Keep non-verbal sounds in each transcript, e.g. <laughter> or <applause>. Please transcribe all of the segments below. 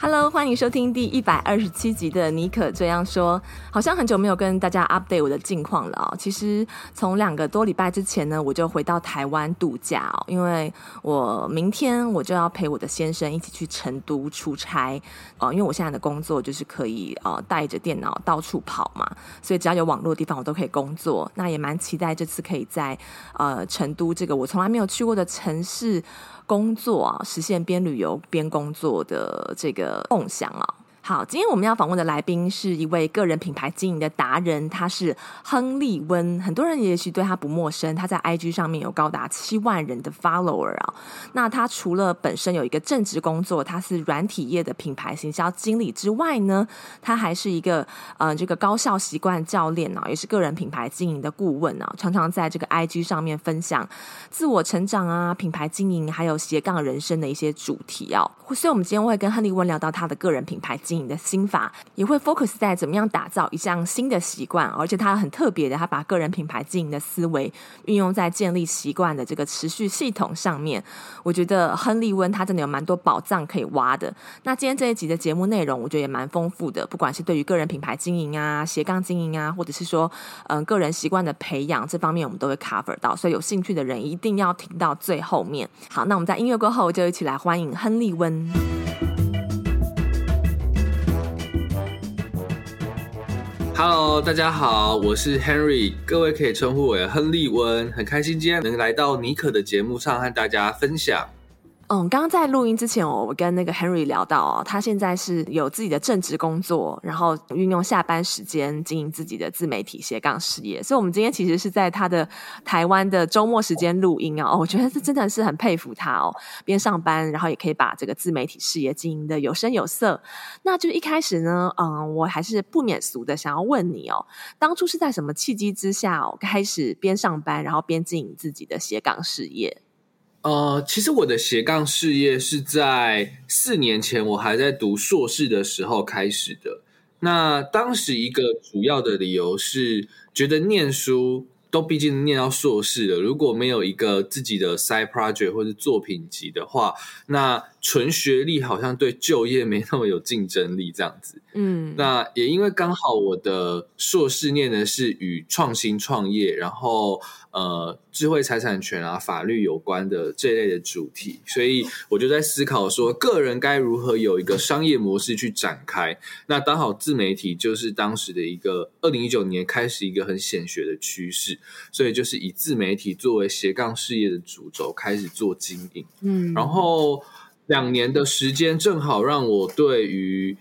Hello，欢迎收听第一百二十七集的尼可这样说。好像很久没有跟大家 update 我的近况了哦。其实从两个多礼拜之前呢，我就回到台湾度假哦，因为我明天我就要陪我的先生一起去成都出差哦。因为我现在的工作就是可以呃带着电脑到处跑嘛，所以只要有网络的地方我都可以工作。那也蛮期待这次可以在呃成都这个我从来没有去过的城市。工作啊，实现边旅游边工作的这个梦想啊。好，今天我们要访问的来宾是一位个人品牌经营的达人，他是亨利温。很多人也许对他不陌生，他在 IG 上面有高达七万人的 follower 啊。那他除了本身有一个正职工作，他是软体业的品牌行销经理之外呢，他还是一个呃这个高效习惯教练啊，也是个人品牌经营的顾问啊，常常在这个 IG 上面分享自我成长啊、品牌经营还有斜杠人生的一些主题啊。所以，我们今天会跟亨利温聊到他的个人品牌经你的心法也会 focus 在怎么样打造一项新的习惯，而且他很特别的，他把个人品牌经营的思维运用在建立习惯的这个持续系统上面。我觉得亨利温他真的有蛮多宝藏可以挖的。那今天这一集的节目内容，我觉得也蛮丰富的，不管是对于个人品牌经营啊、斜杠经营啊，或者是说嗯个人习惯的培养这方面，我们都会 cover 到。所以有兴趣的人一定要听到最后面。好，那我们在音乐过后就一起来欢迎亨利温。Hello，大家好，我是 Henry，各位可以称呼我为亨利温，很开心今天能来到妮可的节目上和大家分享。嗯，刚刚在录音之前，我跟那个 Henry 聊到哦，他现在是有自己的正职工作，然后运用下班时间经营自己的自媒体斜杠事业。所以，我们今天其实是在他的台湾的周末时间录音啊。我觉得这真的是很佩服他哦，边上班，然后也可以把这个自媒体事业经营的有声有色。那就一开始呢，嗯，我还是不免俗的想要问你哦，当初是在什么契机之下哦，开始边上班，然后边经营自己的斜杠事业？呃，其实我的斜杠事业是在四年前我还在读硕士的时候开始的。那当时一个主要的理由是觉得念书都毕竟念到硕士了，如果没有一个自己的 side project 或是作品集的话，那纯学历好像对就业没那么有竞争力这样子。嗯，那也因为刚好我的硕士念的是与创新创业，然后。呃，智慧财产权啊，法律有关的这一类的主题，所以我就在思考说，个人该如何有一个商业模式去展开。那刚好自媒体就是当时的一个二零一九年开始一个很显学的趋势，所以就是以自媒体作为斜杠事业的主轴开始做经营。嗯，然后两年的时间正好让我对于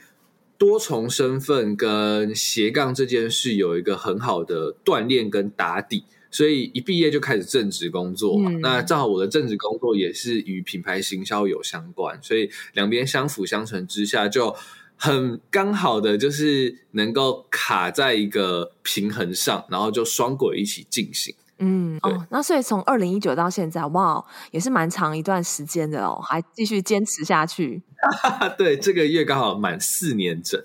多重身份跟斜杠这件事有一个很好的锻炼跟打底。所以一毕业就开始正职工作嘛，嗯、那正好我的正职工作也是与品牌行销有相关，所以两边相辅相成之下，就很刚好的就是能够卡在一个平衡上，然后就双轨一起进行。嗯，哦，那所以从二零一九到现在，哇，也是蛮长一段时间的哦，还继续坚持下去。<laughs> 对，这个月刚好满四年整。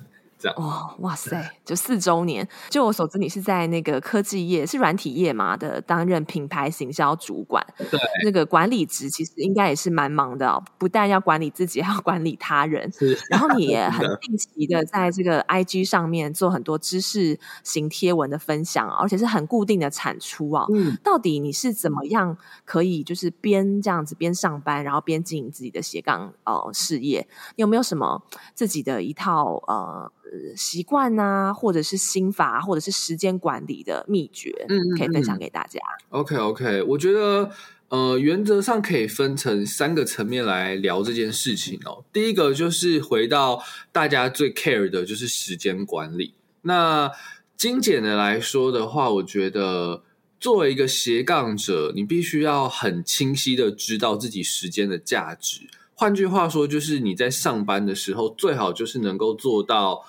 哇哇塞！就四周年，就我所知，你是在那个科技业，是软体业嘛的，担任品牌行销主管。对，那个管理职其实应该也是蛮忙的哦，不但要管理自己，还要管理他人。是然后你也很定期的在这个 IG 上面做很多知识型贴文的分享，而且是很固定的产出啊。嗯，到底你是怎么样可以就是边这样子边上班，然后边经营自己的斜杠呃事业？你有没有什么自己的一套呃？习惯啊，或者是心法，或者是时间管理的秘诀，嗯，可以分享给大家。OK OK，我觉得呃，原则上可以分成三个层面来聊这件事情哦。第一个就是回到大家最 care 的，就是时间管理。那精简的来说的话，我觉得作为一个斜杠者，你必须要很清晰的知道自己时间的价值。换句话说，就是你在上班的时候，最好就是能够做到。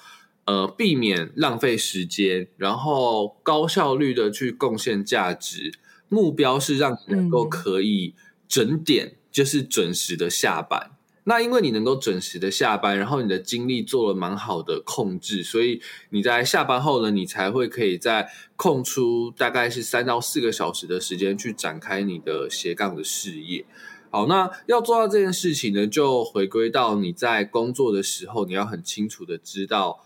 呃避免浪费时间，然后高效率的去贡献价值。目标是让你能够可以整点，嗯、就是准时的下班。那因为你能够准时的下班，然后你的精力做了蛮好的控制，所以你在下班后呢，你才会可以在空出大概是三到四个小时的时间去展开你的斜杠的事业。好，那要做到这件事情呢，就回归到你在工作的时候，你要很清楚的知道，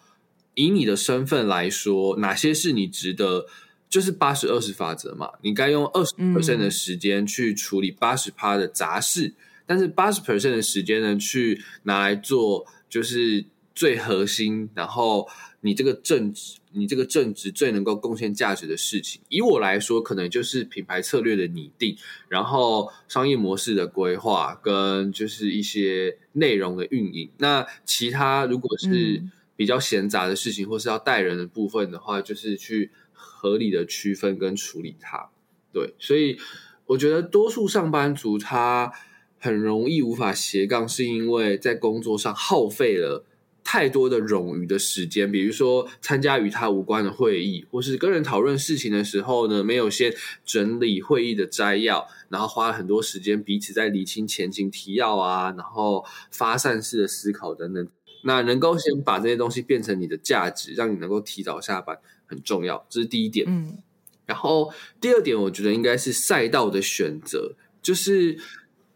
以你的身份来说，哪些是你值得，就是八十二十法则嘛，你该用二十 percent 的时间去处理八十趴的杂事。嗯但是八十 percent 的时间呢，去拿来做就是最核心，然后你这个正职，你这个正职最能够贡献价值的事情。以我来说，可能就是品牌策略的拟定，然后商业模式的规划，跟就是一些内容的运营。那其他如果是比较闲杂的事情，或是要带人的部分的话，就是去合理的区分跟处理它。对，所以我觉得多数上班族他。很容易无法斜杠，是因为在工作上耗费了太多的冗余的时间，比如说参加与他无关的会议，或是跟人讨论事情的时候呢，没有先整理会议的摘要，然后花了很多时间彼此在理清前情提要啊，然后发散式的思考等等。那能够先把这些东西变成你的价值，让你能够提早下班很重要，这是第一点。嗯，然后第二点，我觉得应该是赛道的选择，就是。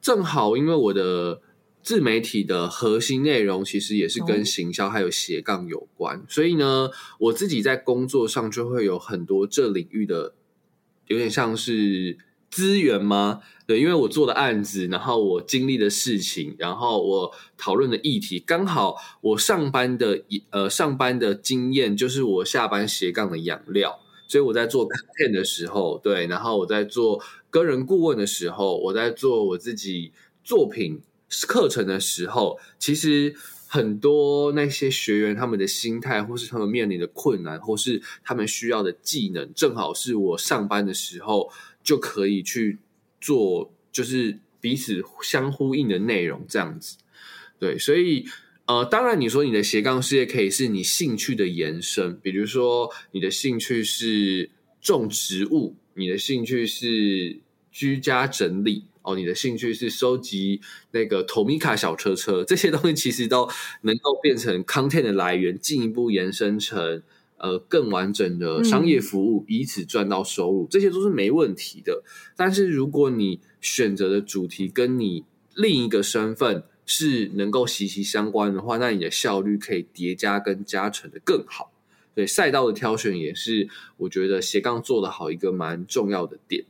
正好，因为我的自媒体的核心内容其实也是跟行销还有斜杠有关，哦、所以呢，我自己在工作上就会有很多这领域的，有点像是资源吗？对，因为我做的案子，然后我经历的事情，然后我讨论的议题，刚好我上班的呃上班的经验就是我下班斜杠的养料，所以我在做 content 的时候，对，然后我在做。个人顾问的时候，我在做我自己作品课程的时候，其实很多那些学员他们的心态，或是他们面临的困难，或是他们需要的技能，正好是我上班的时候就可以去做，就是彼此相呼应的内容，这样子。对，所以呃，当然你说你的斜杠事业可以是你兴趣的延伸，比如说你的兴趣是种植物。你的兴趣是居家整理哦，你的兴趣是收集那个 Tomica 小车车，这些东西其实都能够变成 content 的来源，进一步延伸成呃更完整的商业服务，嗯、以此赚到收入，这些都是没问题的。但是如果你选择的主题跟你另一个身份是能够息息相关的话，那你的效率可以叠加跟加成的更好。对，赛道的挑选也是我觉得斜杠做的好一个蛮重要的点。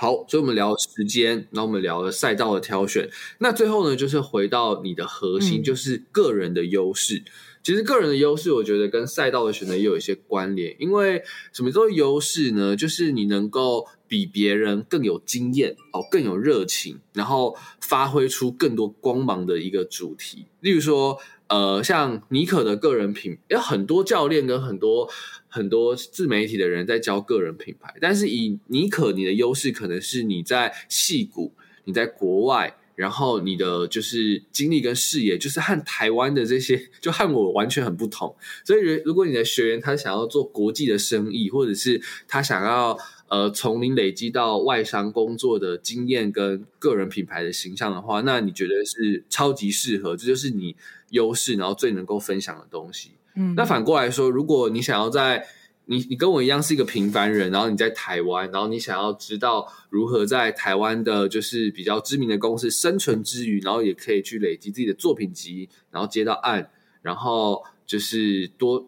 好，所以我们聊了时间，然后我们聊了赛道的挑选。那最后呢，就是回到你的核心，就是个人的优势。嗯、其实个人的优势，我觉得跟赛道的选择也有一些关联。因为什么叫做优势呢？就是你能够比别人更有经验哦，更有热情，然后发挥出更多光芒的一个主题。例如说。呃，像妮可的个人品，有很多教练跟很多很多自媒体的人在教个人品牌，但是以妮可，你的优势可能是你在戏谷，你在国外，然后你的就是经历跟视野，就是和台湾的这些，就和我完全很不同。所以，如果你的学员他想要做国际的生意，或者是他想要呃从零累积到外商工作的经验跟个人品牌的形象的话，那你觉得是超级适合，这就是你。优势，然后最能够分享的东西。嗯，那反过来说，如果你想要在你你跟我一样是一个平凡人，然后你在台湾，然后你想要知道如何在台湾的就是比较知名的公司生存之余，然后也可以去累积自己的作品集，然后接到案，然后就是多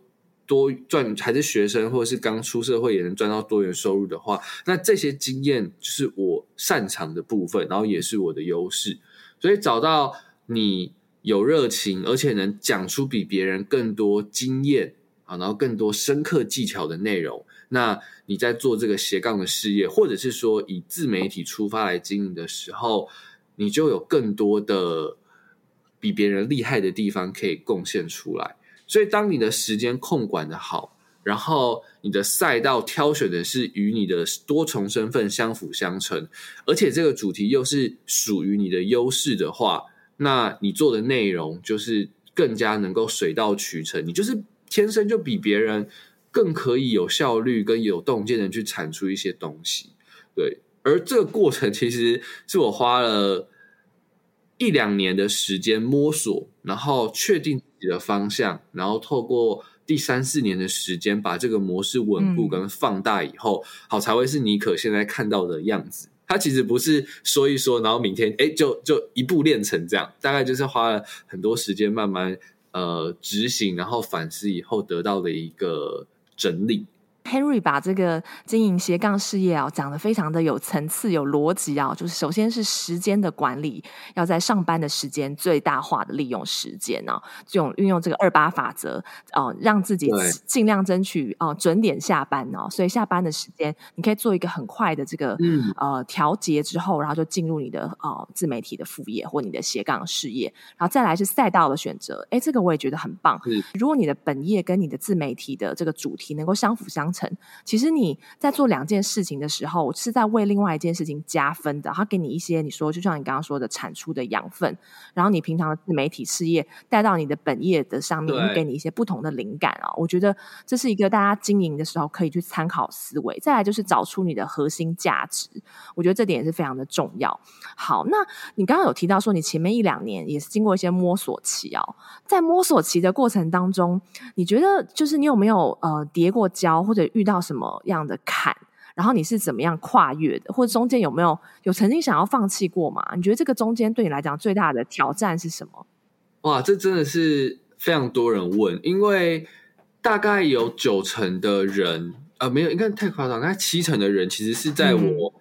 多赚，还是学生或者是刚出社会也能赚到多元收入的话，那这些经验就是我擅长的部分，然后也是我的优势。所以找到你。有热情，而且能讲出比别人更多经验啊，然后更多深刻技巧的内容。那你在做这个斜杠的事业，或者是说以自媒体出发来经营的时候，你就有更多的比别人厉害的地方可以贡献出来。所以，当你的时间控管的好，然后你的赛道挑选的是与你的多重身份相辅相成，而且这个主题又是属于你的优势的话。那你做的内容就是更加能够水到渠成，你就是天生就比别人更可以有效率跟有洞见的去产出一些东西。对，而这个过程其实是我花了一两年的时间摸索，然后确定己的方向，然后透过第三四年的时间把这个模式稳固跟放大以后，嗯、好才会是妮可现在看到的样子。他其实不是说一说，然后明天哎就就一步练成这样，大概就是花了很多时间慢慢呃执行，然后反思以后得到的一个整理。Henry 把这个经营斜杠事业啊讲得非常的有层次、有逻辑啊，就是首先是时间的管理，要在上班的时间最大化的利用时间呢、啊，这种运用这个二八法则哦、呃，让自己尽量争取哦、呃、准点下班哦、啊，所以下班的时间你可以做一个很快的这个、嗯、呃调节之后，然后就进入你的呃自媒体的副业或你的斜杠事业，然后再来是赛道的选择，哎，这个我也觉得很棒。嗯、如果你的本业跟你的自媒体的这个主题能够相辅相成。其实你在做两件事情的时候，是在为另外一件事情加分的。它给你一些你说，就像你刚刚说的产出的养分，然后你平常的自媒体事业带到你的本业的上面，会给你一些不同的灵感啊。我觉得这是一个大家经营的时候可以去参考思维。再来就是找出你的核心价值，我觉得这点也是非常的重要。好，那你刚刚有提到说，你前面一两年也是经过一些摸索期哦，在摸索期的过程当中，你觉得就是你有没有呃叠过胶或者遇到什么样的坎，然后你是怎么样跨越的，或者中间有没有有曾经想要放弃过吗？你觉得这个中间对你来讲最大的挑战是什么？哇，这真的是非常多人问，因为大概有九成的人，呃，没有，应该太夸张，大概七成的人其实是在我，嗯、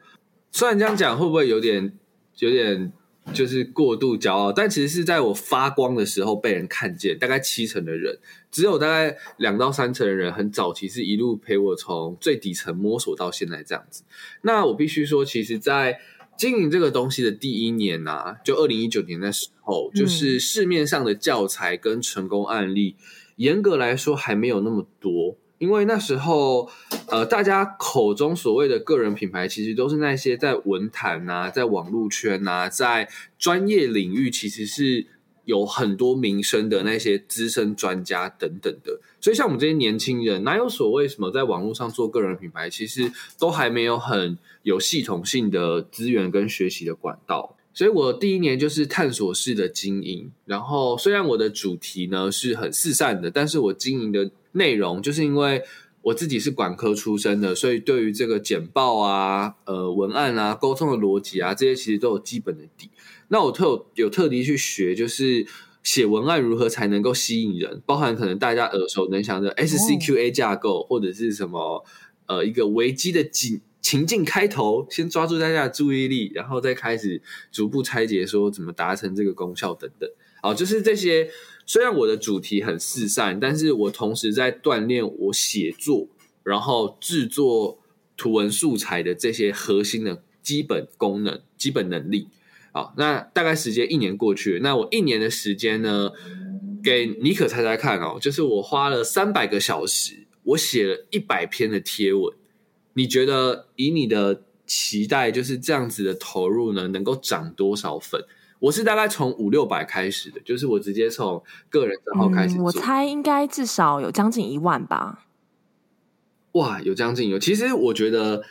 虽然这样讲会不会有点有点。就是过度骄傲，但其实是在我发光的时候被人看见。大概七成的人，只有大概两到三成的人很早期是一路陪我从最底层摸索到现在这样子。那我必须说，其实，在经营这个东西的第一年啊，就二零一九年的时候，就是市面上的教材跟成功案例，严格来说还没有那么多。因为那时候，呃，大家口中所谓的个人品牌，其实都是那些在文坛啊，在网络圈啊，在专业领域，其实是有很多名声的那些资深专家等等的。所以，像我们这些年轻人，哪有所谓什么在网络上做个人品牌，其实都还没有很有系统性的资源跟学习的管道。所以我第一年就是探索式的经营。然后，虽然我的主题呢是很四散的，但是我经营的。内容就是因为我自己是管科出身的，所以对于这个简报啊、呃文案啊、沟通的逻辑啊这些，其实都有基本的底。那我特有，有特地去学，就是写文案如何才能够吸引人，包含可能大家耳熟能详的 SCQA 架构，或者是什么呃一个危机的情情境开头，先抓住大家的注意力，然后再开始逐步拆解说怎么达成这个功效等等。好，就是这些。虽然我的主题很四散，但是我同时在锻炼我写作，然后制作图文素材的这些核心的基本功能、基本能力。好，那大概时间一年过去，那我一年的时间呢，给妮可猜猜看哦，就是我花了三百个小时，我写了一百篇的贴文。你觉得以你的期待，就是这样子的投入呢，能够涨多少粉？我是大概从五六百开始的，就是我直接从个人账号开始、嗯。我猜应该至少有将近一万吧。哇，有将近有。其实我觉得，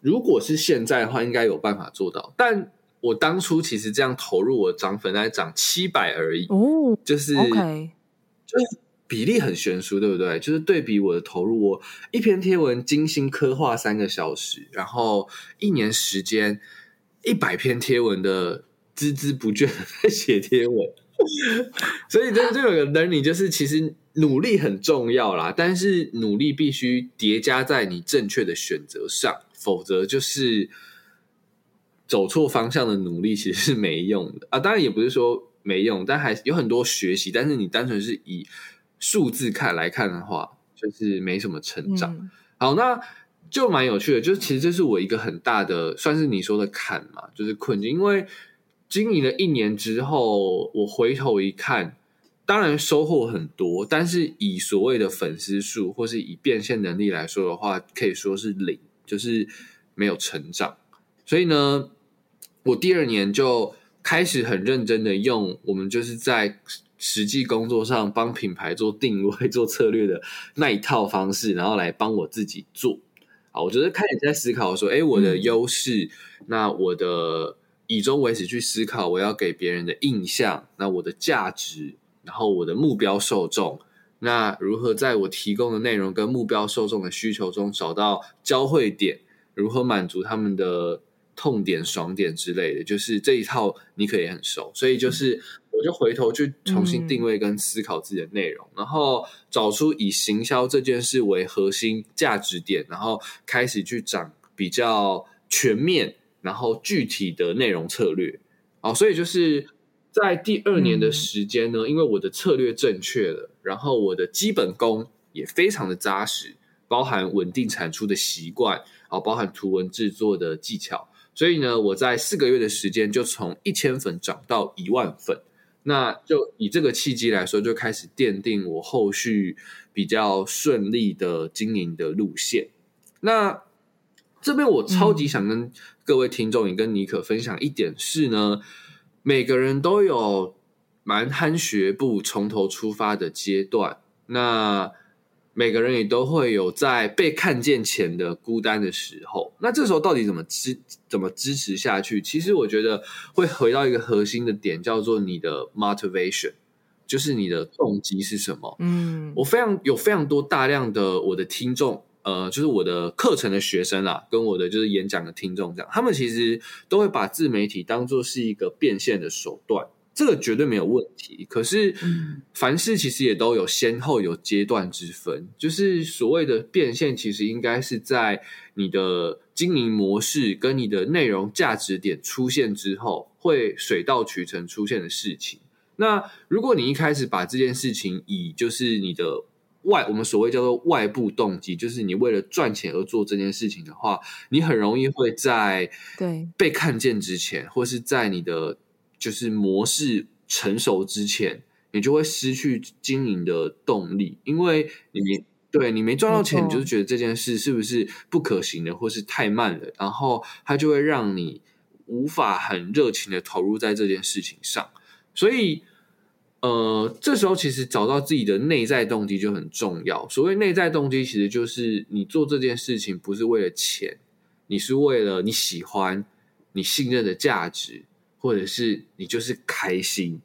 如果是现在的话，应该有办法做到。但我当初其实这样投入，我涨粉大概涨七百而已。哦，就是 OK，就是比例很悬殊，对不对？就是对比我的投入，我一篇贴文精心刻画三个小时，然后一年时间一百篇贴文的。孜孜不倦的在写贴文，所以这就有个 learning，就是其实努力很重要啦，但是努力必须叠加在你正确的选择上，否则就是走错方向的努力其实是没用的啊。当然也不是说没用，但还有很多学习。但是你单纯是以数字看来看的话，就是没什么成长。嗯、好，那就蛮有趣的，就是其实这是我一个很大的，算是你说的坎嘛，就是困境，因为。经营了一年之后，我回头一看，当然收获很多，但是以所谓的粉丝数或是以变现能力来说的话，可以说是零，就是没有成长。所以呢，我第二年就开始很认真的用我们就是在实际工作上帮品牌做定位、做策略的那一套方式，然后来帮我自己做。啊，我觉得开始在思考说，哎，我的优势，嗯、那我的以终为始去思考，我要给别人的印象，那我的价值，然后我的目标受众，那如何在我提供的内容跟目标受众的需求中找到交汇点，如何满足他们的痛点、爽点之类的，就是这一套你可以很熟，所以就是。嗯我就回头去重新定位跟思考自己的内容，嗯、然后找出以行销这件事为核心价值点，然后开始去讲比较全面、然后具体的内容策略。哦，所以就是在第二年的时间呢，嗯、因为我的策略正确了，然后我的基本功也非常的扎实，包含稳定产出的习惯，哦，包含图文制作的技巧，所以呢，我在四个月的时间就从一千粉涨到一万粉。那就以这个契机来说，就开始奠定我后续比较顺利的经营的路线。那这边我超级想跟各位听众也跟尼可分享一点是呢，每个人都有蛮憨学步从头出发的阶段。那每个人也都会有在被看见前的孤单的时候，那这时候到底怎么支怎么支持下去？其实我觉得会回到一个核心的点，叫做你的 motivation，就是你的动机是什么？嗯，我非常有非常多大量的我的听众，呃，就是我的课程的学生啊，跟我的就是演讲的听众这样，他们其实都会把自媒体当做是一个变现的手段。这个绝对没有问题，可是凡事其实也都有先后有阶段之分，就是所谓的变现，其实应该是在你的经营模式跟你的内容价值点出现之后，会水到渠成出现的事情。那如果你一开始把这件事情以就是你的外，我们所谓叫做外部动机，就是你为了赚钱而做这件事情的话，你很容易会在对被看见之前，或是在你的。就是模式成熟之前，你就会失去经营的动力，因为你没对你没赚到钱，你就是觉得这件事是不是不可行的，或是太慢了，然后它就会让你无法很热情的投入在这件事情上。所以，呃，这时候其实找到自己的内在动机就很重要。所谓内在动机，其实就是你做这件事情不是为了钱，你是为了你喜欢、你信任的价值。或者是你就是开心，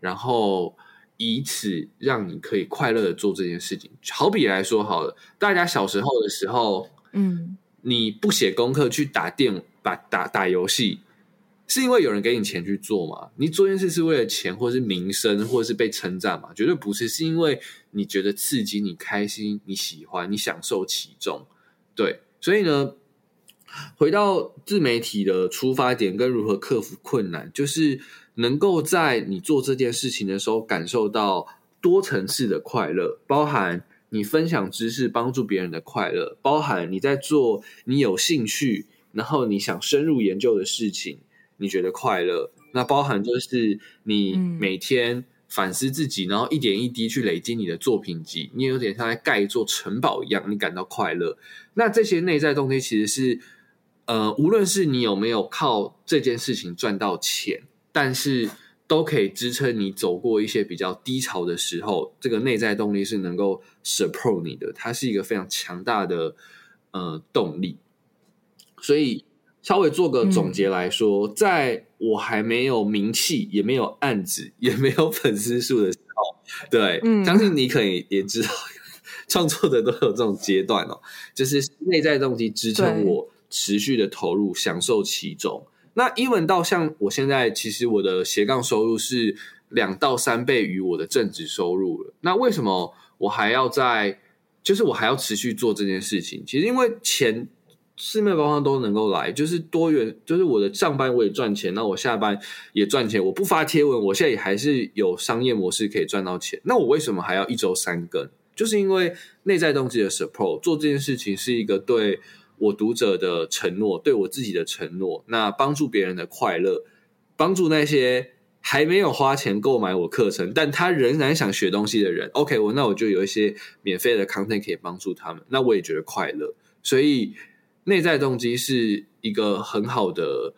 然后以此让你可以快乐的做这件事情。好比来说好了，大家小时候的时候，嗯，你不写功课去打电打打打游戏，是因为有人给你钱去做吗？你做件事是为了钱，或者是名声，或者是被称赞吗？绝对不是，是因为你觉得刺激，你开心，你喜欢，你享受其中。对，所以呢。回到自媒体的出发点跟如何克服困难，就是能够在你做这件事情的时候感受到多层次的快乐，包含你分享知识帮助别人的快乐，包含你在做你有兴趣，然后你想深入研究的事情，你觉得快乐。那包含就是你每天反思自己，然后一点一滴去累积你的作品集，你有点像在盖一座城堡一样，你感到快乐。那这些内在动机其实是。呃，无论是你有没有靠这件事情赚到钱，但是都可以支撑你走过一些比较低潮的时候。这个内在动力是能够 support 你的，它是一个非常强大的呃动力。所以稍微做个总结来说，嗯、在我还没有名气、也没有案子、也没有粉丝数的时候，对，嗯、相信你可以也知道，创作者都有这种阶段哦，就是内在动机支撑我。持续的投入，享受其中。那 even 到像我现在，其实我的斜杠收入是两到三倍于我的正职收入了。那为什么我还要在？就是我还要持续做这件事情？其实因为钱四面八方都能够来，就是多元，就是我的上班我也赚钱，那我下班也赚钱。我不发贴文，我现在也还是有商业模式可以赚到钱。那我为什么还要一周三更？就是因为内在动机的 support，做这件事情是一个对。我读者的承诺，对我自己的承诺，那帮助别人的快乐，帮助那些还没有花钱购买我课程，但他仍然想学东西的人。OK，我那我就有一些免费的 content 可以帮助他们，那我也觉得快乐。所以内在动机是一个很好的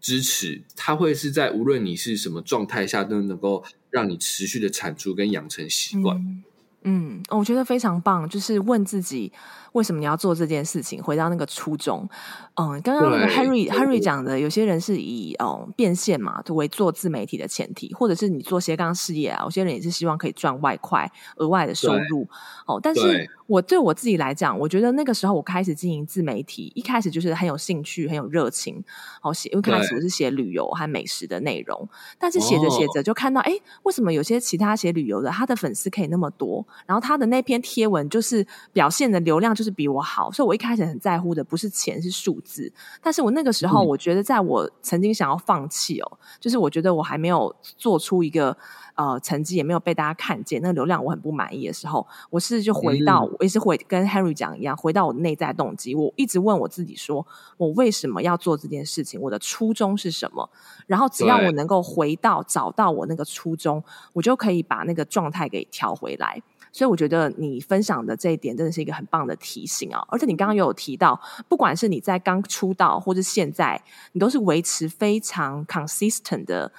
支持，它会是在无论你是什么状态下，都能够让你持续的产出跟养成习惯。嗯，我觉得非常棒，就是问自己为什么你要做这件事情，回到那个初衷。嗯，刚刚那个 Henry Henry 讲的，有些人是以嗯变现嘛，作为做自媒体的前提，或者是你做斜杠事业啊，有些人也是希望可以赚外快、额外的收入。哦，但是我对我自己来讲，我觉得那个时候我开始经营自媒体，一开始就是很有兴趣、很有热情。哦，写，因为开始我是写旅游和美食的内容，但是写着写着就看到，哎、哦，为什么有些其他写旅游的，他的粉丝可以那么多？然后他的那篇贴文就是表现的流量就是比我好，所以我一开始很在乎的不是钱，是数字。但是我那个时候，我觉得在我曾经想要放弃哦，嗯、就是我觉得我还没有做出一个呃成绩，也没有被大家看见，那个流量我很不满意的时候，我是就回到，嗯、我也是回跟 Henry 讲一样，回到我的内在动机，我一直问我自己说，我为什么要做这件事情？我的初衷是什么？然后只要我能够回到找到我那个初衷，我就可以把那个状态给调回来。所以我觉得你分享的这一点真的是一个很棒的提醒啊！而且你刚刚也有提到，不管是你在刚出道，或者现在，你都是维持非常 consistent 的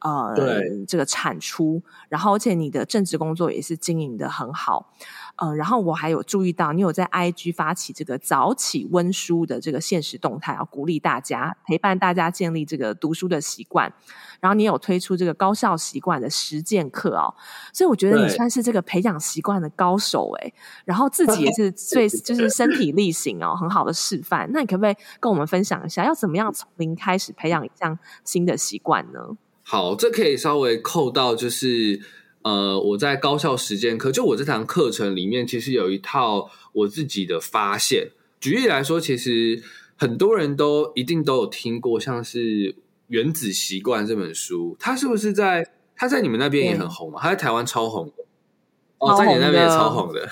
呃对这个产出，然后而且你的正职工作也是经营的很好。嗯、呃，然后我还有注意到，你有在 IG 发起这个早起温书的这个限时动态，要鼓励大家陪伴大家建立这个读书的习惯。然后你有推出这个高效习惯的实践课哦，所以我觉得你算是这个培养习惯的高手哎。然后自己也是 <laughs> 最就是身体力行哦，很好的示范。那你可不可以跟我们分享一下，要怎么样从零开始培养一项新的习惯呢？好，这可以稍微扣到就是。呃，我在高校实践课，就我这堂课程里面，其实有一套我自己的发现。举例来说，其实很多人都一定都有听过，像是《原子习惯》这本书，它是不是在？它在你们那边也很红嘛？它在台湾超红的，哦，在你那边也超红的。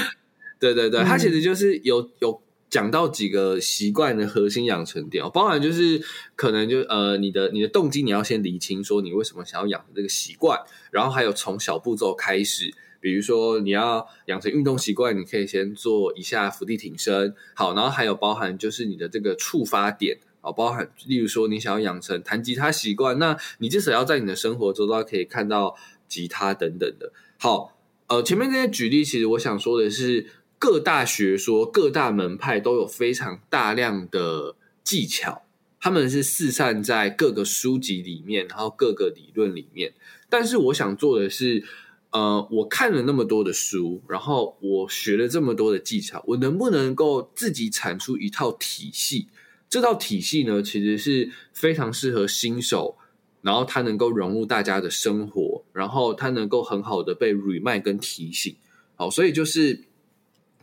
<laughs> 对对对，它其实就是有有。讲到几个习惯的核心养成点哦，包含就是可能就呃你的你的动机你要先理清，说你为什么想要养成这个习惯，然后还有从小步骤开始，比如说你要养成运动习惯，你可以先做一下伏地挺身，好，然后还有包含就是你的这个触发点啊，包含例如说你想要养成弹吉他习惯，那你至少要在你的生活周遭可以看到吉他等等的。好，呃，前面这些举例，其实我想说的是。各大学说、各大门派都有非常大量的技巧，他们是四散在各个书籍里面，然后各个理论里面。但是我想做的是，呃，我看了那么多的书，然后我学了这么多的技巧，我能不能够自己产出一套体系？这套体系呢，其实是非常适合新手，然后它能够融入大家的生活，然后它能够很好的被 remind 跟提醒。好，所以就是。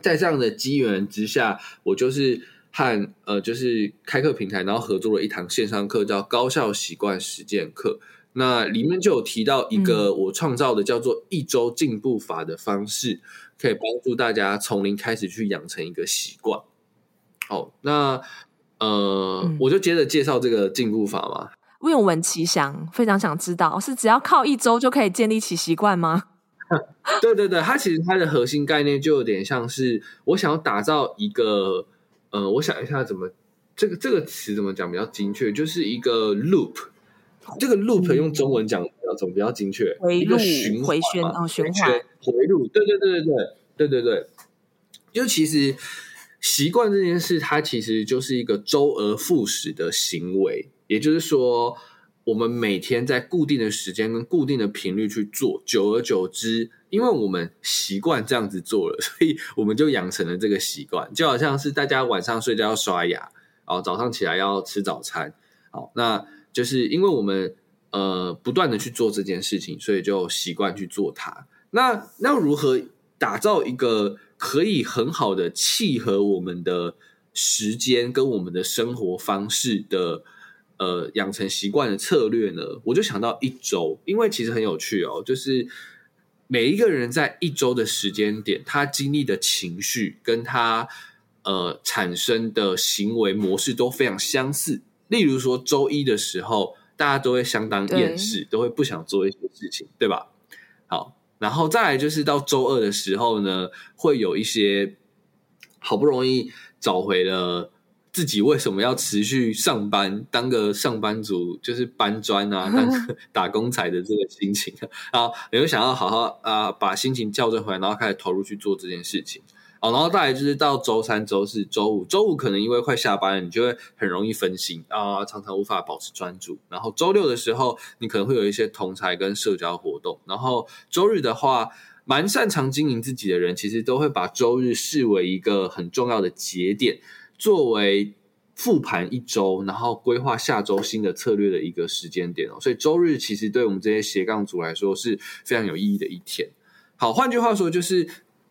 在这样的机缘之下，我就是和呃，就是开课平台，然后合作了一堂线上课，叫《高效习惯实践课》。那里面就有提到一个我创造的叫做“一周进步法”的方式，可以帮助大家从零开始去养成一个习惯。好，那呃，嗯、我就接着介绍这个进步法嘛。愿闻其详，非常想知道，是只要靠一周就可以建立起习惯吗？<laughs> 对对对，它其实它的核心概念就有点像是我想要打造一个，呃，我想一下怎么这个这个词怎么讲比较精确，就是一个 loop，这个 loop 用中文讲比较总比较精确，回路一个循环循环。回路，对对对对对对对对，就其实习惯这件事，它其实就是一个周而复始的行为，也就是说。我们每天在固定的时间跟固定的频率去做，久而久之，因为我们习惯这样子做了，<laughs> 所以我们就养成了这个习惯。就好像是大家晚上睡觉要刷牙，然后早上起来要吃早餐，好，那就是因为我们呃不断的去做这件事情，所以就习惯去做它。那那如何打造一个可以很好的契合我们的时间跟我们的生活方式的？呃，养成习惯的策略呢，我就想到一周，因为其实很有趣哦，就是每一个人在一周的时间点，他经历的情绪跟他呃产生的行为模式都非常相似。例如说，周一的时候，大家都会相当厌世，都会不想做一些事情，对吧？好，然后再来就是到周二的时候呢，会有一些好不容易找回了。自己为什么要持续上班，当个上班族，就是搬砖啊，<laughs> 当个打工仔的这个心情啊，<laughs> 你会想要好好啊，把心情校正回来，然后开始投入去做这件事情。好，然后再来就是到周三、周四、周五，周五可能因为快下班了，你就会很容易分心啊，常常无法保持专注。然后周六的时候，你可能会有一些同才跟社交活动。然后周日的话，蛮擅长经营自己的人，其实都会把周日视为一个很重要的节点。作为复盘一周，然后规划下周新的策略的一个时间点哦，所以周日其实对我们这些斜杠族来说是非常有意义的一天。好，换句话说，就是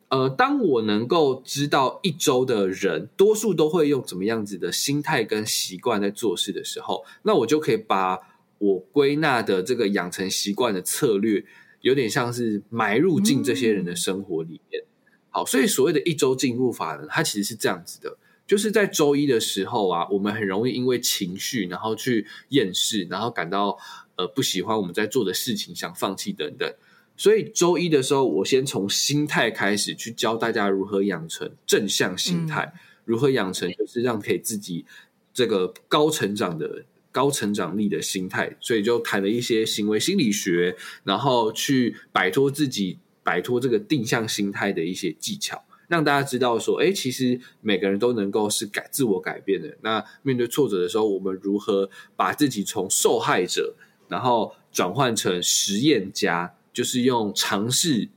呃，当我能够知道一周的人多数都会用怎么样子的心态跟习惯在做事的时候，那我就可以把我归纳的这个养成习惯的策略，有点像是埋入进这些人的生活里面。好，所以所谓的一周进步法呢，它其实是这样子的。就是在周一的时候啊，我们很容易因为情绪，然后去厌世，然后感到呃不喜欢我们在做的事情，想放弃等等。所以周一的时候，我先从心态开始去教大家如何养成正向心态，嗯、如何养成就是让给自己这个高成长的高成长力的心态。所以就谈了一些行为心理学，然后去摆脱自己摆脱这个定向心态的一些技巧。让大家知道说，哎，其实每个人都能够是改自我改变的。那面对挫折的时候，我们如何把自己从受害者，然后转换成实验家，就是用尝试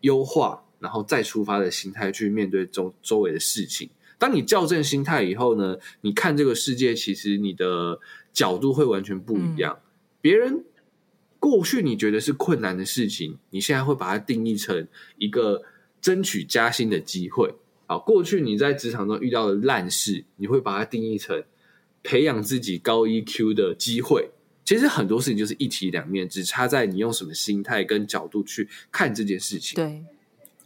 优化，然后再出发的心态去面对周周围的事情。当你校正心态以后呢，你看这个世界，其实你的角度会完全不一样。嗯。别人过去你觉得是困难的事情，你现在会把它定义成一个。争取加薪的机会，好，过去你在职场中遇到的烂事，你会把它定义成培养自己高 EQ 的机会。其实很多事情就是一体两面，只差在你用什么心态跟角度去看这件事情。对，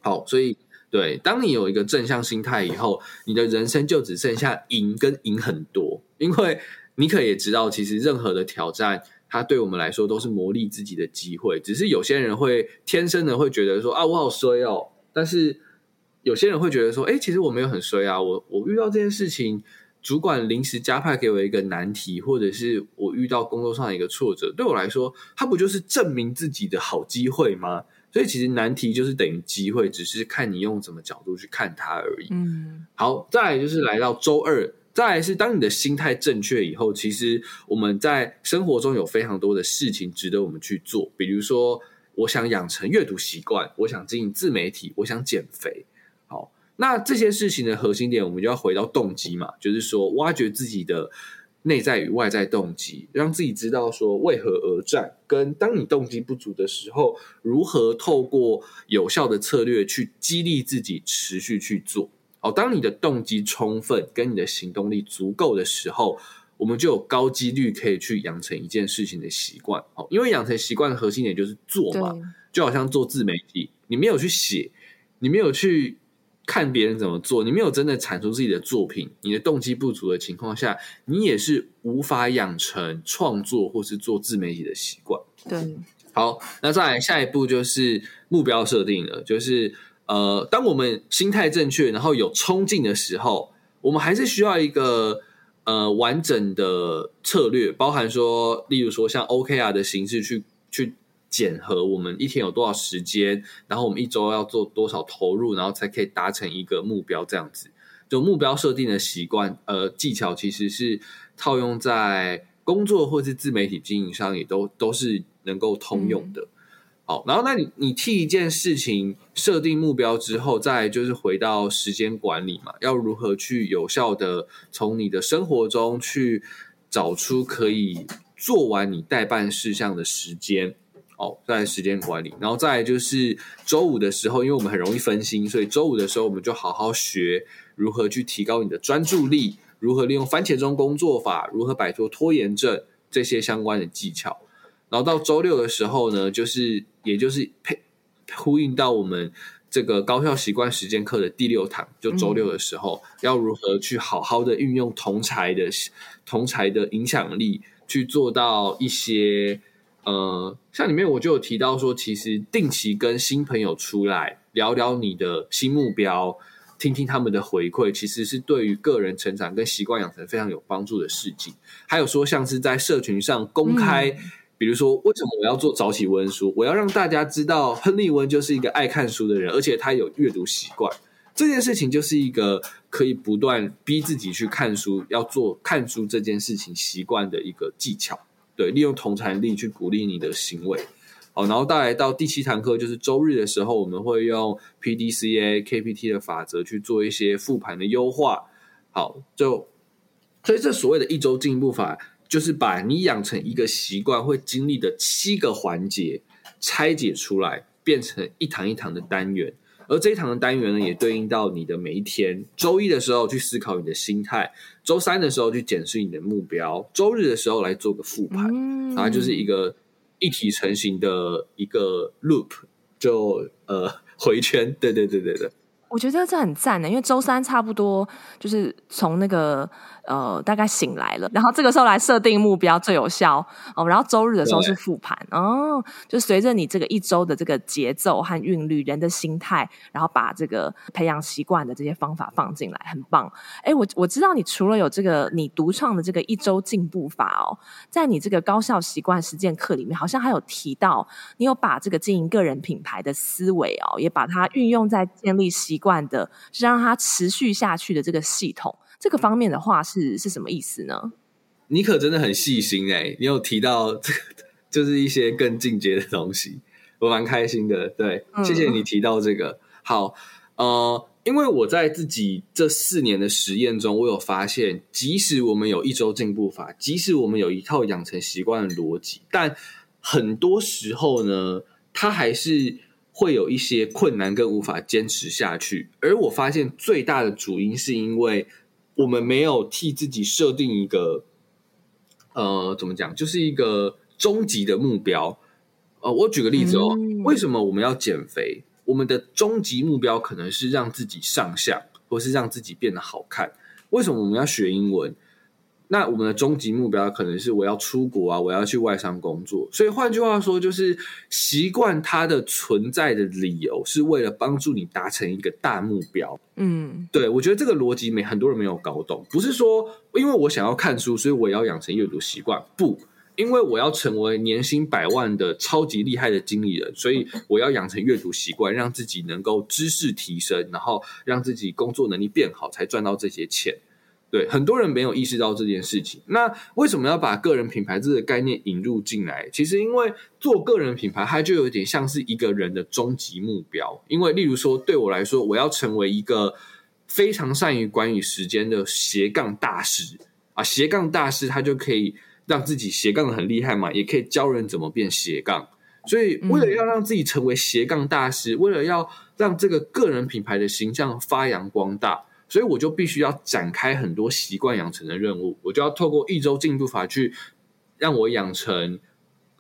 好，所以对，当你有一个正向心态以后，你的人生就只剩下赢跟赢很多。因为你可也知道，其实任何的挑战，它对我们来说都是磨砺自己的机会。只是有些人会天生的会觉得说啊，我好衰哦。但是有些人会觉得说，哎，其实我没有很衰啊，我我遇到这件事情，主管临时加派给我一个难题，或者是我遇到工作上的一个挫折，对我来说，它不就是证明自己的好机会吗？所以其实难题就是等于机会，只是看你用什么角度去看它而已。嗯，好，再来就是来到周二，再来是当你的心态正确以后，其实我们在生活中有非常多的事情值得我们去做，比如说。我想养成阅读习惯，我想经营自媒体，我想减肥。好，那这些事情的核心点，我们就要回到动机嘛，就是说挖掘自己的内在与外在动机，让自己知道说为何而战，跟当你动机不足的时候，如何透过有效的策略去激励自己持续去做。好，当你的动机充分，跟你的行动力足够的时候。我们就有高几率可以去养成一件事情的习惯，好，因为养成习惯的核心点就是做嘛，就好像做自媒体，你没有去写，你没有去看别人怎么做，你没有真的产出自己的作品，你的动机不足的情况下，你也是无法养成创作或是做自媒体的习惯。对，好，那再来下一步就是目标设定了，就是呃，当我们心态正确，然后有冲劲的时候，我们还是需要一个。呃，完整的策略包含说，例如说像 OKR 的形式去去检核我们一天有多少时间，然后我们一周要做多少投入，然后才可以达成一个目标。这样子，就目标设定的习惯，呃，技巧其实是套用在工作或是自媒体经营上，也都都是能够通用的。好，然后那你你替一件事情设定目标之后，再就是回到时间管理嘛，要如何去有效的从你的生活中去找出可以做完你待办事项的时间。哦，在时间管理，然后再就是周五的时候，因为我们很容易分心，所以周五的时候我们就好好学如何去提高你的专注力，如何利用番茄钟工作法，如何摆脱拖延症这些相关的技巧。然后到周六的时候呢，就是也就是配呼应到我们这个高效习惯实践课的第六堂，就周六的时候，嗯、要如何去好好的运用同才的同才的影响力，去做到一些呃，像里面我就有提到说，其实定期跟新朋友出来聊聊你的新目标，听听他们的回馈，其实是对于个人成长跟习惯养成非常有帮助的事情。还有说，像是在社群上公开，嗯、比如说为什么我要做早起温书，我要让大家知道亨利温就是一个爱看书的人，而且他有阅读习惯。这件事情就是一个可以不断逼自己去看书，要做看书这件事情习惯的一个技巧。对，利用同侪力去鼓励你的行为。好，然后带来到第七堂课，就是周日的时候，我们会用 PDCA、KPT 的法则去做一些复盘的优化。好，就所以这所谓的一周进步法，就是把你养成一个习惯会经历的七个环节拆解出来，变成一堂一堂的单元。而这一堂的单元呢，也对应到你的每一天。周一的时候去思考你的心态，周三的时候去检视你的目标，周日的时候来做个复盘，然后就是一个一体成型的一个 loop，就呃回圈。对对对对对，我觉得这很赞呢，因为周三差不多就是从那个。呃，大概醒来了，然后这个时候来设定目标最有效哦。然后周日的时候是复盘哦，就随着你这个一周的这个节奏和韵律，人的心态，然后把这个培养习惯的这些方法放进来，很棒。哎，我我知道你除了有这个你独创的这个一周进步法哦，在你这个高效习惯实践课里面，好像还有提到你有把这个经营个人品牌的思维哦，也把它运用在建立习惯的，是让它持续下去的这个系统。这个方面的话是是什么意思呢？你可真的很细心哎、欸，你有提到这个，就是一些更进阶的东西，我蛮开心的。对，嗯、谢谢你提到这个。好，呃，因为我在自己这四年的实验中，我有发现，即使我们有一周进步法，即使我们有一套养成习惯的逻辑，但很多时候呢，它还是会有一些困难跟无法坚持下去。而我发现最大的主因是因为。我们没有替自己设定一个，呃，怎么讲，就是一个终极的目标。呃，我举个例子哦，嗯、为什么我们要减肥？我们的终极目标可能是让自己上相，或是让自己变得好看。为什么我们要学英文？那我们的终极目标可能是我要出国啊，我要去外商工作。所以换句话说，就是习惯它的存在的理由是为了帮助你达成一个大目标。嗯，对，我觉得这个逻辑没很多人没有搞懂。不是说因为我想要看书，所以我要养成阅读习惯。不，因为我要成为年薪百万的超级厉害的经理人，所以我要养成阅读习惯，让自己能够知识提升，然后让自己工作能力变好，才赚到这些钱。对，很多人没有意识到这件事情。那为什么要把个人品牌这个概念引入进来？其实，因为做个人品牌，它就有点像是一个人的终极目标。因为，例如说，对我来说，我要成为一个非常善于管理时间的斜杠大师啊！斜杠大师他就可以让自己斜杠的很厉害嘛，也可以教人怎么变斜杠。所以，为了要让自己成为斜杠大师，嗯、为了要让这个个人品牌的形象发扬光大。所以我就必须要展开很多习惯养成的任务，我就要透过一周进步法去让我养成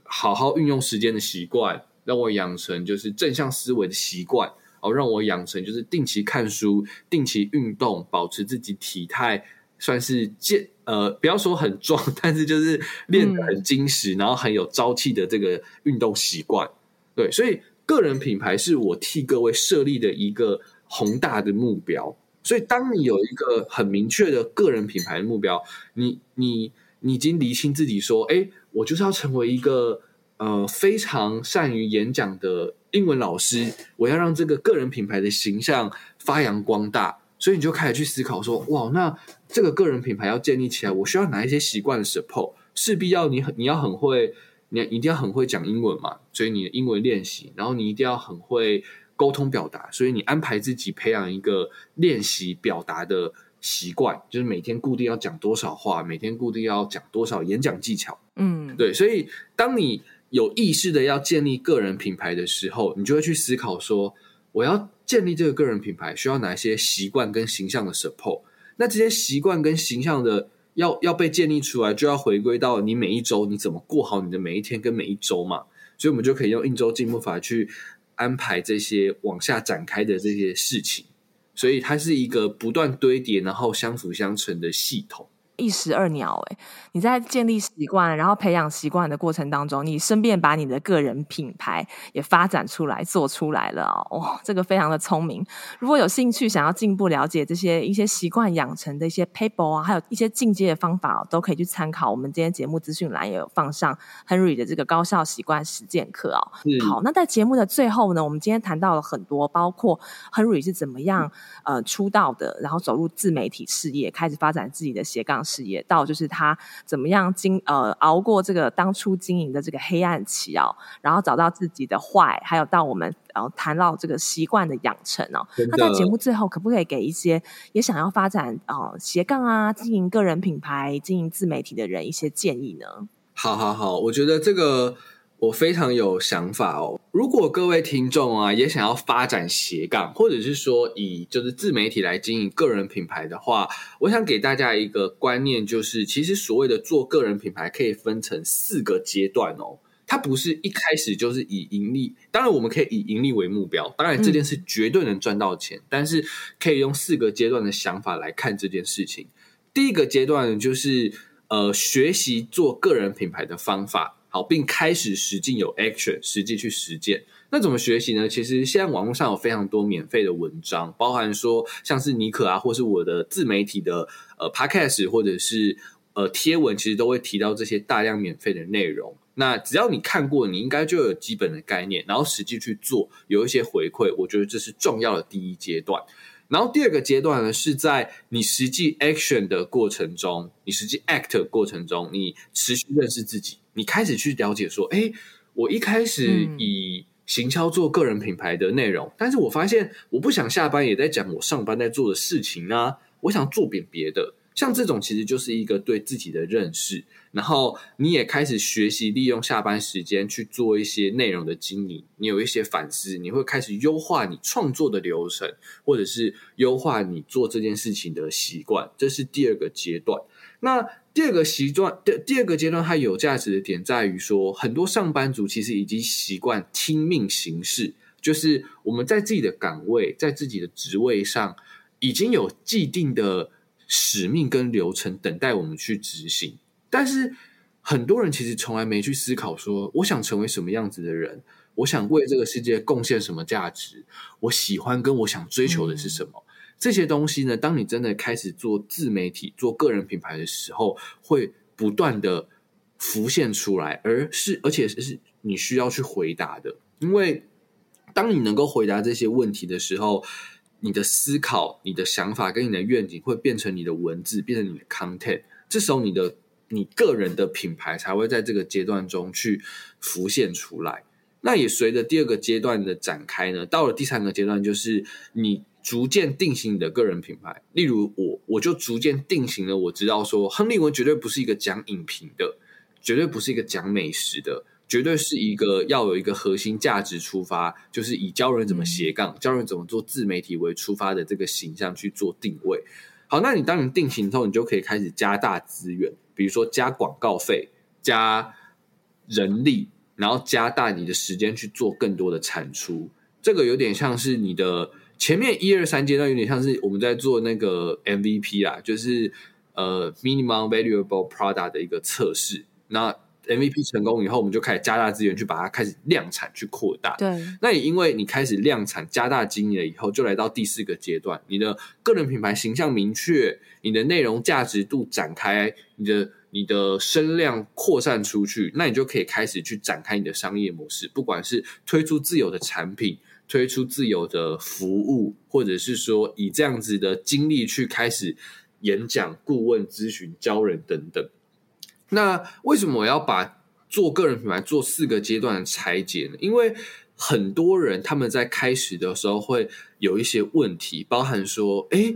好好运用时间的习惯，让我养成就是正向思维的习惯，哦，让我养成就是定期看书、定期运动，保持自己体态算是健呃，不要说很壮，<laughs> 但是就是练得很精实，嗯、然后很有朝气的这个运动习惯。对，所以个人品牌是我替各位设立的一个宏大的目标。所以，当你有一个很明确的个人品牌的目标，你你你已经厘清自己说，哎，我就是要成为一个呃非常善于演讲的英文老师，我要让这个个人品牌的形象发扬光大。所以，你就开始去思考说，哇，那这个个人品牌要建立起来，我需要哪一些习惯的 support？势必要你很你要很会，你一定要很会讲英文嘛，所以你的英文练习，然后你一定要很会。沟通表达，所以你安排自己培养一个练习表达的习惯，就是每天固定要讲多少话，每天固定要讲多少演讲技巧。嗯，对。所以当你有意识的要建立个人品牌的时候，你就会去思考说，我要建立这个个人品牌需要哪些习惯跟形象的 support。那这些习惯跟形象的要要被建立出来，就要回归到你每一周你怎么过好你的每一天跟每一周嘛。所以我们就可以用一周进步法去。安排这些往下展开的这些事情，所以它是一个不断堆叠，然后相辅相成的系统。一石二鸟。哎，你在建立习惯，然后培养习惯的过程当中，你顺便把你的个人品牌也发展出来，做出来了哦。哇，这个非常的聪明。如果有兴趣想要进一步了解这些一些习惯养成的一些 paper 啊，还有一些进阶的方法哦，都可以去参考。我们今天节目资讯栏也有放上 Henry 的这个高效习惯实践课哦。好，那在节目的最后呢，我们今天谈到了很多，包括 Henry 是怎么样呃出道的，然后走入自媒体事业，开始发展自己的斜杠事业，到就是他怎么样经呃熬过这个当初经营的这个黑暗期哦，然后找到自己的 why，还有到我们呃谈到这个习惯的养成哦。那在节目最后，可不可以给一些也想要发展呃斜杠啊，经营个人品牌、经营自媒体的人一些建议呢？好好好，我觉得这个。我非常有想法哦！如果各位听众啊也想要发展斜杠，或者是说以就是自媒体来经营个人品牌的话，我想给大家一个观念，就是其实所谓的做个人品牌可以分成四个阶段哦。它不是一开始就是以盈利，当然我们可以以盈利为目标，当然这件事绝对能赚到钱，嗯、但是可以用四个阶段的想法来看这件事情。第一个阶段就是呃学习做个人品牌的方法。好，并开始实际有 action，实际去实践。那怎么学习呢？其实现在网络上有非常多免费的文章，包含说像是尼可啊，或是我的自媒体的呃 podcast，或者是呃贴文，其实都会提到这些大量免费的内容。那只要你看过，你应该就有基本的概念，然后实际去做，有一些回馈，我觉得这是重要的第一阶段。然后第二个阶段呢，是在你实际 action 的过程中，你实际 act 的过程中，你持续认识自己，你开始去了解说，哎，我一开始以行销做个人品牌的内容，嗯，但是我发现我不想下班也在讲我上班在做的事情啊，我想做点别的。像这种其实就是一个对自己的认识，然后你也开始学习利用下班时间去做一些内容的经营，你有一些反思，你会开始优化你创作的流程，或者是优化你做这件事情的习惯，这是第二个阶段。那第二个习惯第第二个阶段，它有价值的点在于说，很多上班族其实已经习惯听命行事，就是我们在自己的岗位，在自己的职位上已经有既定的。使命跟流程等待我们去执行，但是很多人其实从来没去思考说，我想成为什么样子的人，我想为这个世界贡献什么价值，我喜欢跟我想追求的是什么。这些东西呢，当你真的开始做自媒体、做个人品牌的时候，会不断的浮现出来，而是而且是你需要去回答的，因为当你能够回答这些问题的时候。你的思考、你的想法跟你的愿景会变成你的文字，变成你的 content。这时候，你的你个人的品牌才会在这个阶段中去浮现出来。那也随着第二个阶段的展开呢，到了第三个阶段，就是你逐渐定型你的个人品牌。例如我，我就逐渐定型了，我知道说，亨利文绝对不是一个讲影评的，绝对不是一个讲美食的。绝对是一个要有一个核心价值出发，就是以教人怎么斜杠、教人怎么做自媒体为出发的这个形象去做定位。好，那你当你定型之后，你就可以开始加大资源，比如说加广告费、加人力，然后加大你的时间去做更多的产出。这个有点像是你的前面一二三阶段，有点像是我们在做那个 MVP 啦，就是呃 Minimum Valuable Product 的一个测试。那 MVP 成功以后，我们就开始加大资源去把它开始量产去扩大。对，那也因为你开始量产加大经营了以后，就来到第四个阶段，你的个人品牌形象明确，你的内容价值度展开，你的你的声量扩散出去，那你就可以开始去展开你的商业模式，不管是推出自有的产品，推出自有的服务，或者是说以这样子的经历去开始演讲、顾问、咨询、教人等等。那为什么我要把做个人品牌做四个阶段的拆解呢？因为很多人他们在开始的时候会有一些问题，包含说：哎，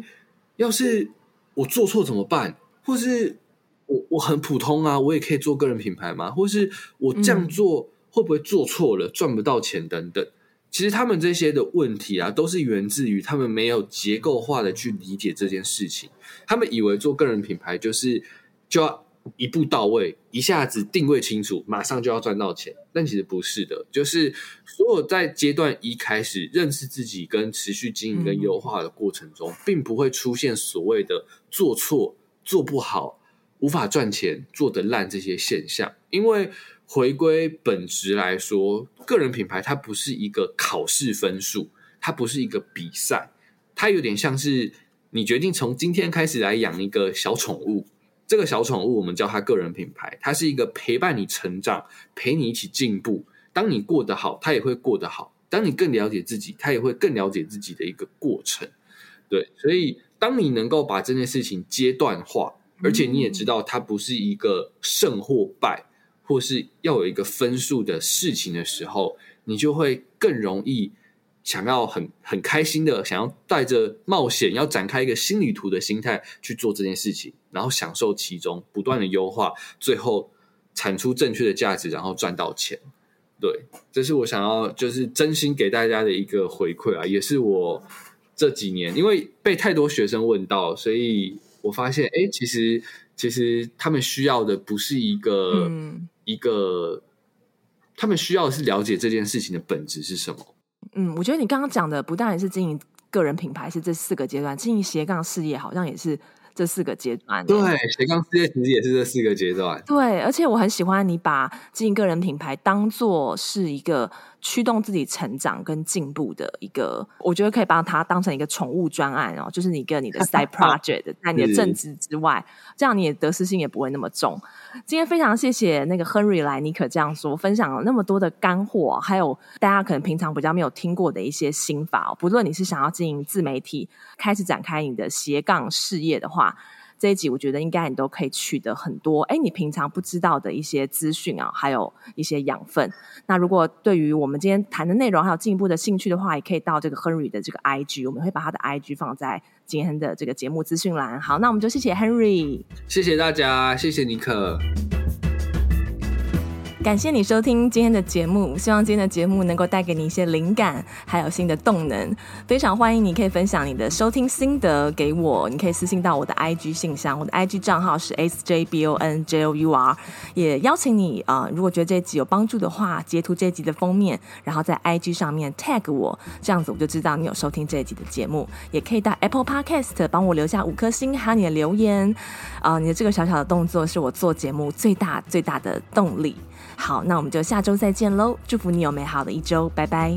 要是我做错怎么办？或是我我很普通啊，我也可以做个人品牌吗？或是我这样做会不会做错了，赚不到钱等等？其实他们这些的问题啊，都是源自于他们没有结构化的去理解这件事情。他们以为做个人品牌就是就要。一步到位，一下子定位清楚，马上就要赚到钱。但其实不是的，就是所有在阶段一开始认识自己跟持续经营跟优化的过程中，并不会出现所谓的做错、做不好，无法赚钱、做得烂这些现象。因为回归本质来说，个人品牌它不是一个考试分数，它不是一个比赛，它有点像是你决定从今天开始来养一个小宠物。这个小宠物我们叫它个人品牌，它是一个陪伴你成长、陪你一起进步。当你过得好，它也会过得好；当你更了解自己，它也会更了解自己的一个过程。对，所以当你能够把这件事情阶段化，而且你也知道它不是一个胜或败，或是要有一个分数的事情的时候，你就会更容易想要很很开心的，想要带着冒险，要展开一个新旅途的心态去做这件事情，然后享受其中，不断的优化，最后产出正确的价值，然后赚到钱。对，这是我想要就是真心给大家的一个回馈啊，也是我。这几年，因为被太多学生问到，所以我发现，哎，其实其实他们需要的不是一个、嗯、一个，他们需要的是了解这件事情的本质是什么。嗯，我觉得你刚刚讲的不但是经营个人品牌是这四个阶段，经营斜杠事业好像也是。这四个阶段，对，斜杠事业其实也是这四个阶段。对，而且我很喜欢你把经营个人品牌当做是一个驱动自己成长跟进步的一个，我觉得可以把它当成一个宠物专案哦，就是你跟你的 side <laughs> project，在你的正职之外，这样你的得失心也不会那么重。今天非常谢谢那个 Henry 来尼可这样说，分享了那么多的干货，还有大家可能平常比较没有听过的一些心法哦。不论你是想要经营自媒体，开始展开你的斜杠事业的话，这一集我觉得应该你都可以取得很多，哎，你平常不知道的一些资讯啊，还有一些养分。那如果对于我们今天谈的内容还有进一步的兴趣的话，也可以到这个 Henry 的这个 IG，我们会把他的 IG 放在今天的这个节目资讯栏。好，那我们就谢谢 Henry，谢谢大家，谢谢尼克。感谢你收听今天的节目，希望今天的节目能够带给你一些灵感，还有新的动能。非常欢迎你可以分享你的收听心得给我，你可以私信到我的 IG 信箱，我的 IG 账号是 sjbonjour。也邀请你啊、如果觉得这一集有帮助的话，截图这一集的封面，然后在 IG 上面 tag 我，这样子我就知道你有收听这一集的节目。也可以到 Apple Podcast 帮我留下五颗星，还有你的留言。啊、你的这个小小的动作是我做节目最大最大的动力。好，那我们就下周再见喽！祝福你有美好的一周，拜拜。